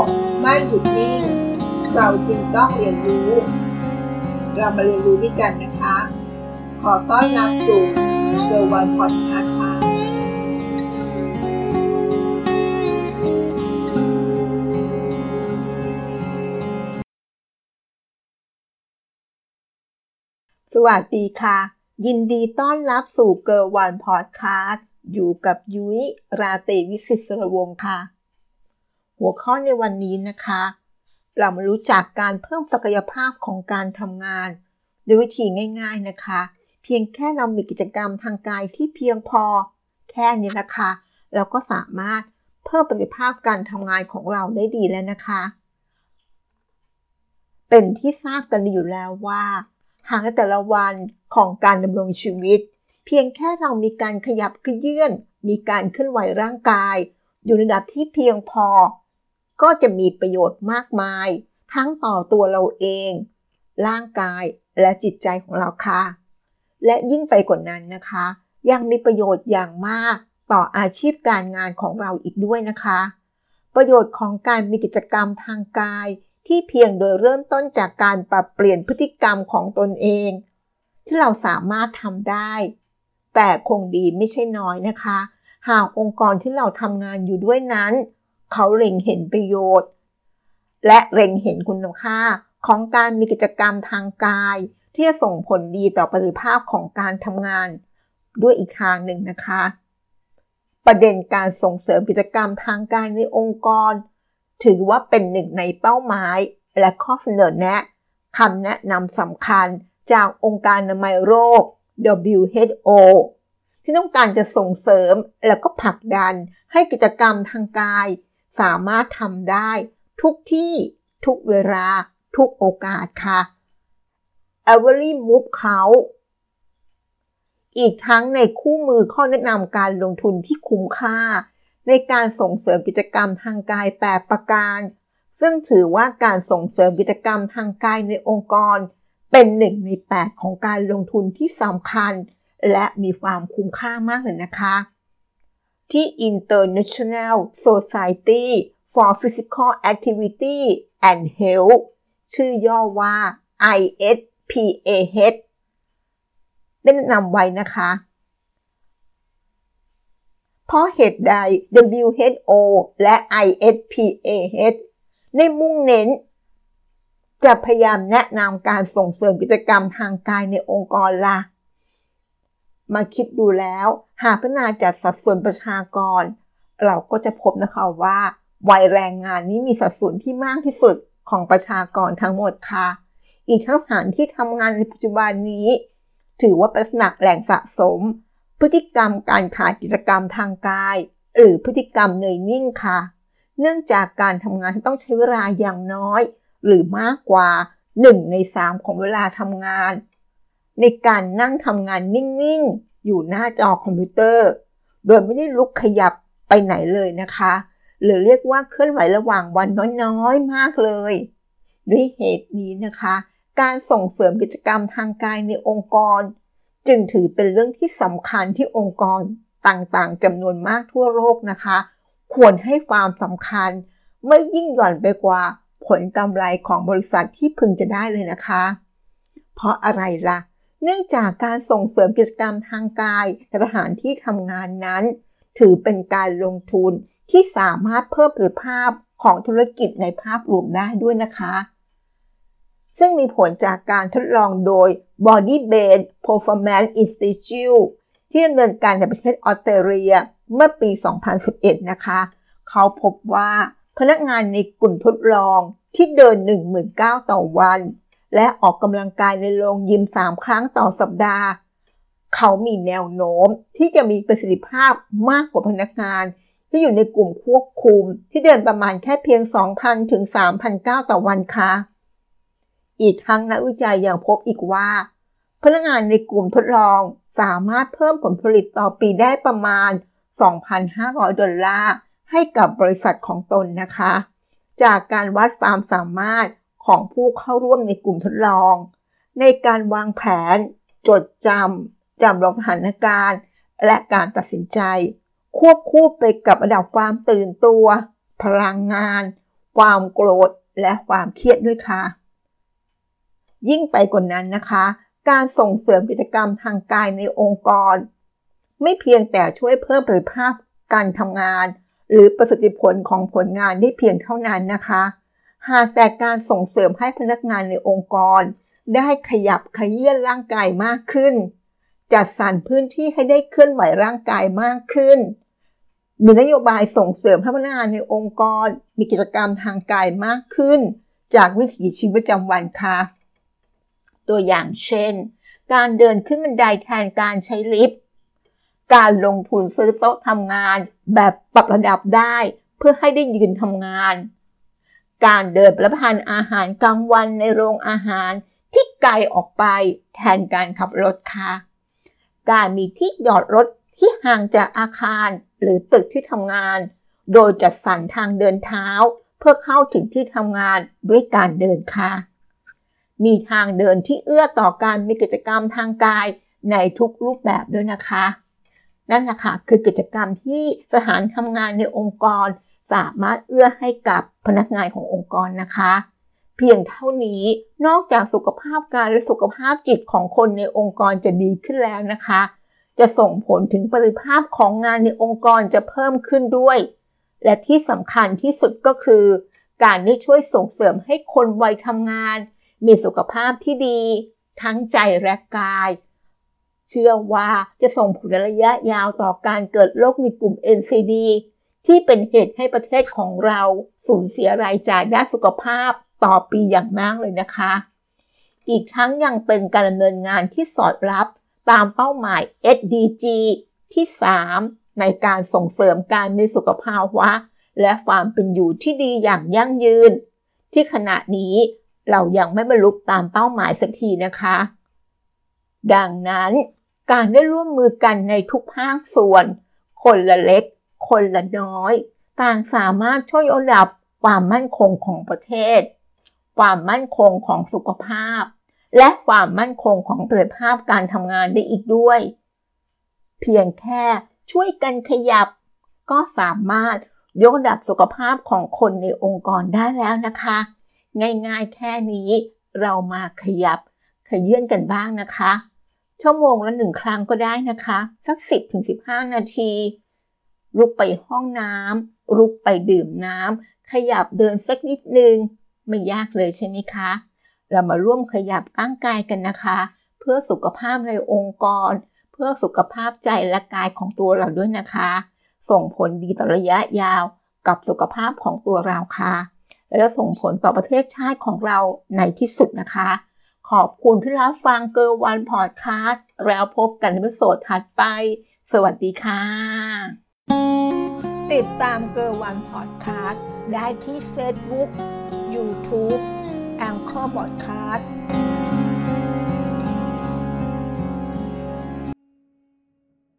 กไม่หยุดนิ่ง เราจึงต้องเรียนรู้ เรามาเรียนรู้ด้วยกันนะคะ ขอต้อนรับสู่เกิร์ลวันพอดคาสต์ค่ะสวัสดีค่ะ ยินดีต้อนรับสู่เกิร์ลวันพอดคาสต์อยู่กับยุ้ยราตรีวิสิตสรวงค่ะ หัวข้อในวันนี้นะคะ เรามารู้จักการเพิ่มศักยภาพของการทำงานด้วยวิธีง่าย ๆนะคะ เพียงแค่เรามีกิจกรรมทางกายที่เพียงพอ แค่นี้นะคะ เราก็สามารถเพิ่มประสิทธิภาพการทำงานของเราได้ดีแล้วนะคะ เป็นที่ทราบกันอยู่แล้วว่า หากในแต่ละวันของการดำรงชีวิต เพียงแค่เรามีการขยับขยื่นมีการเคลื่อนไหวร่างกาย อยู่ในระดับที่เพียงพอ ก็จะมีประโยชน์มากมาย ทั้งต่อตัวเราเอง ร่างกายและจิตใจของเราค่ะ และยิ่งไปกว่านั้นนะคะ ยังมีประโยชน์อย่างมากต่ออาชีพการงานของเราอีกด้วยนะคะ ประโยชน์ของการมีกิจกรรมทางกาย ที่เพียงโดยเริ่มต้นจากการปรับเปลี่ยนพฤติกรรมของตนเอง ที่เราสามารถทำได้ แต่คงดีไม่ใช่น้อยนะคะ หากองค์กรที่เราทำงานอยู่ด้วยนั้น เขาเล็งเห็นประโยชน์ และเล็งเห็นคุณค่าของการมีกิจกรรมทางกาย ที่จะส่งผลดีต่อประสิทธิภาพของการทำงาน ด้วยอีกทางหนึ่งนะคะ ประเด็นการส่งเสริมกิจกรรมทางกายในองค์กร ถือว่าเป็นหนึ่งในเป้าหมายและข้อเสนอแนะคำแนะนำสำคัญจากองค์การอนามัยโรค WHO ที่ต้องการจะส่งเสริมและก็ผลักดันให้กิจกรรมทางกาย สามารถทำได้ ทุกที่ทุกเวลา ทุกโอกาสค่ะ Every Move เขาอีกทั้งในคู่มือข้อแนะนำการลงทุนที่คุ้มค่า ในการส่งเสริมกิจกรรมทางกายแปดประการ ซึ่งถือว่าการส่งเสริมกิจกรรมทางกายในองค์กร เป็นหนึ่งในแปดของการลงทุนที่สำคัญ และมีความคุ้มค่ามากเลยนะคะ ที่ International Society for Physical Activity and Health ชื่อย่อว่า ISPAH ได้แนะนำไว้นะคะ เพราะเหตุใด WHO และ ISPAH ได้มุ่งเน้น จะพยายามแนะนำการส่งเสริมกิจกรรมทางกายในองค์กรละ่ะ มาคิดดูแล้ว หากพัฒนาจัดสัดส่วนประชากร เราก็จะพบนะคะว่าวัยแรงงานนี้มีสัดส่วนที่มากที่สุดของประชากรทั้งหมดค่ะ อีกทั้งสถานที่ทำงานในปัจจุบันนี้ ถือว่าเป็นลักษณะแหล่งสะสม พฤติกรรมการขาดกิจกรรมทางกาย หรือพฤติกรรมเนยนิ่งค่ะ เนื่องจากการทำงานต้องใช้เวลาอย่างน้อย หรือมากกว่า 1 ใน 3 ของเวลาทำงาน ในการนั่งทำงานนิ่งๆ อยู่หน้าจอคอมพิวเตอร์ โดยไม่ได้ลุกขยับไปไหนเลยนะคะหรือเรียกว่าเคลื่อนไหวระหว่างวันน้อยๆมากเลย ด้วยเหตุนี้นะคะ การส่งเสริมกิจกรรมทางกายในองค์กร จึงถือเป็นเรื่องที่สำคัญที่องค์กรต่างๆจำนวนมากทั่วโลกนะคะ ควรให้ความสำคัญ ไม่ยิ่งหย่อนไปกว่าผลกำไรของบริษัทที่พึงจะได้เลยนะคะ เพราะอะไรละ่ะ เนื่องจากการส่งเสริมกิจกรรมทางกายในสถานที่ทำงานนั้น ถือเป็นการลงทุนที่สามารถเพิ่มประสิทธิภาพของธุรกิจในภาพรวมได้ด้วยนะคะ ซึ่งมีผลจากการทดลองโดย Body Based Performance Institute ที่ดำเนินการในประเทศออสเตรเลียเมื่อปี 2011 นะคะ เขาพบว่าพนักงานในกลุ่มทดลองที่เดิน 19,000 ต่อวัน และออกกำลังกายในโรงยิม 3 ครั้งต่อสัปดาห์ เขามีแนวโน้มที่จะมีประสิทธิภาพมากกว่าพนักงาน ที่อยู่ในกลุ่มควบคุมที่เดินประมาณแค่เพียง 2,000 ถึง 3,009ต่อวันค่ะ อีกทั้งนักวิจัยยังพบอีกว่า พนักงานในกลุ่มทดลองสามารถเพิ่มผลผลิตต่อปีได้ประมาณ 2,500 ดอลลาร์ให้กับบริษัทของตนนะคะ จากการวัดความสามารถ ของผู้เข้าร่วมในกลุ่มทดลอง ในการวางแผน จดจำจำลองสถานการณ์ และการตัดสินใจ ควบคู่ไปกับระดับความตื่นตัว พลังงาน ความโกรธและความเครียดด้วยค่ะ ยิ่งไปกว่านนั้นนะคะ การส่งเสริมกิจกรรมทางกายในองค์กร ไม่เพียงแต่ช่วยเพิ่มประสิทธิภาพการทำงาน หรือประสิทธิผลของผลงานได้เพียงเท่านั้นนะคะ หากแต่การส่งเสริมให้พนักงานในองค์กร ได้ขยับขยื่นร่างกายมากขึ้น จัดสรรพื้นที่ให้ได้เคลื่อนไหวร่างกายมากขึ้น มีนโยบายส่งเสริมให้พนักงานในองค์กร มีกิจกรรมทางกายมากขึ้น จากวิถีชีวิตประจำวันค่ะ ตัวอย่างเช่น การเดินขึ้นบันไดแทนการใช้ลิฟต์การลงทุนซื้อโต๊ะทำงานแบบปรับระดับได้ เพื่อให้ได้ยืนทำงาน การเดินรับประทานอาหารกลางวันในโรงอาหารที่ไกลออกไปแทนการขับรถค่ะ การมีที่จอดรถที่ห่างจากอาคารหรือตึกที่ทำงาน โดยจัดสรรทางเดินเท้า เพื่อเข้าถึงที่ทำงานด้วยการเดินค่ะ มีทางเดินที่เอื้อต่อการมีกิจกรรมทางกายในทุกรูปแบบด้วยนะคะ นั่นแหละค่ะคือกิจกรรมที่สถานทำงานในองค์กร สามารถเอื้อให้กับพนักงานขององค์กรนะคะ เพียงเท่านี้นอกจากสุขภาพกายและสุขภาพจิตของคนในองค์กรจะดีขึ้นแล้วนะคะ จะส่งผลถึงประสิทธิภาพของงานในองค์กรจะเพิ่มขึ้นด้วย และที่สำคัญที่สุดก็คือ การได้ช่วยส่งเสริมให้คนวัยทำงาน มีสุขภาพที่ดี ทั้งใจและกายเชื่อว่าจะส่งผลระยะยาวต่อการเกิดโรคในกลุ่ม NCD ที่เป็นเหตุให้ประเทศของเราสูญเสียรายจ่ายด้านสุขภาพต่อปีอย่างมากเลยนะคะ อีกทั้งยังเป็นการดำเนินงานที่สอดรับตามเป้าหมาย SDG ที่ 3 ในการส่งเสริมการมีสุขภาวะ และความเป็นอยู่ที่ดีอย่างยั่งยืน ที่ขณะนี้เรายังไม่บรรลุตามเป้าหมายสักทีนะคะ ดังนั้นการได้ร่วมมือกันในทุกภาคส่วน คนละเล็ก คนละน้อย ต่างสามารถช่วยยกระดับความมั่นคงของประเทศ ความมั่นคงของสุขภาพ และความมั่นคงของประสิทธิภาพการทำงานได้อีกด้วย เพียงแค่ช่วยกันขยับ ก็สามารถยกระดับสุขภาพของคนในองค์กรได้แล้วนะคะ ง่ายๆแค่นี้เรามาขยับขยื่นกันบ้างนะคะ ชั่วโมงละหนึ่งครั้งก็ได้นะคะ สัก 10-15 นาที ลุกไปห้องน้ำลุกไปดื่มน้ำขยับเดินสักนิดนึง ไม่ยากเลยใช่ไหมคะ เรามาร่วมขยับร่างกายกันนะคะ เพื่อสุขภาพในองค์กร เพื่อสุขภาพใจและกายของตัวเราด้วยนะคะ ส่งผลดีต่อระยะยาวกับสุขภาพของตัวเราค่ะ และจะส่งผลต่อประเทศชาติของเราในที่สุดนะคะ ขอบคุณที่รับฟังเกิร์ลวันพอดคาสต์แล้วพบกันในวิดีโอถัดไป สวัสดีค่ะ ติดตามเกิร์ลวันพอดคาสต์ได้ที่เฟซบุ๊กยูทูบแอนด์เกิร์ลพอดคาสต์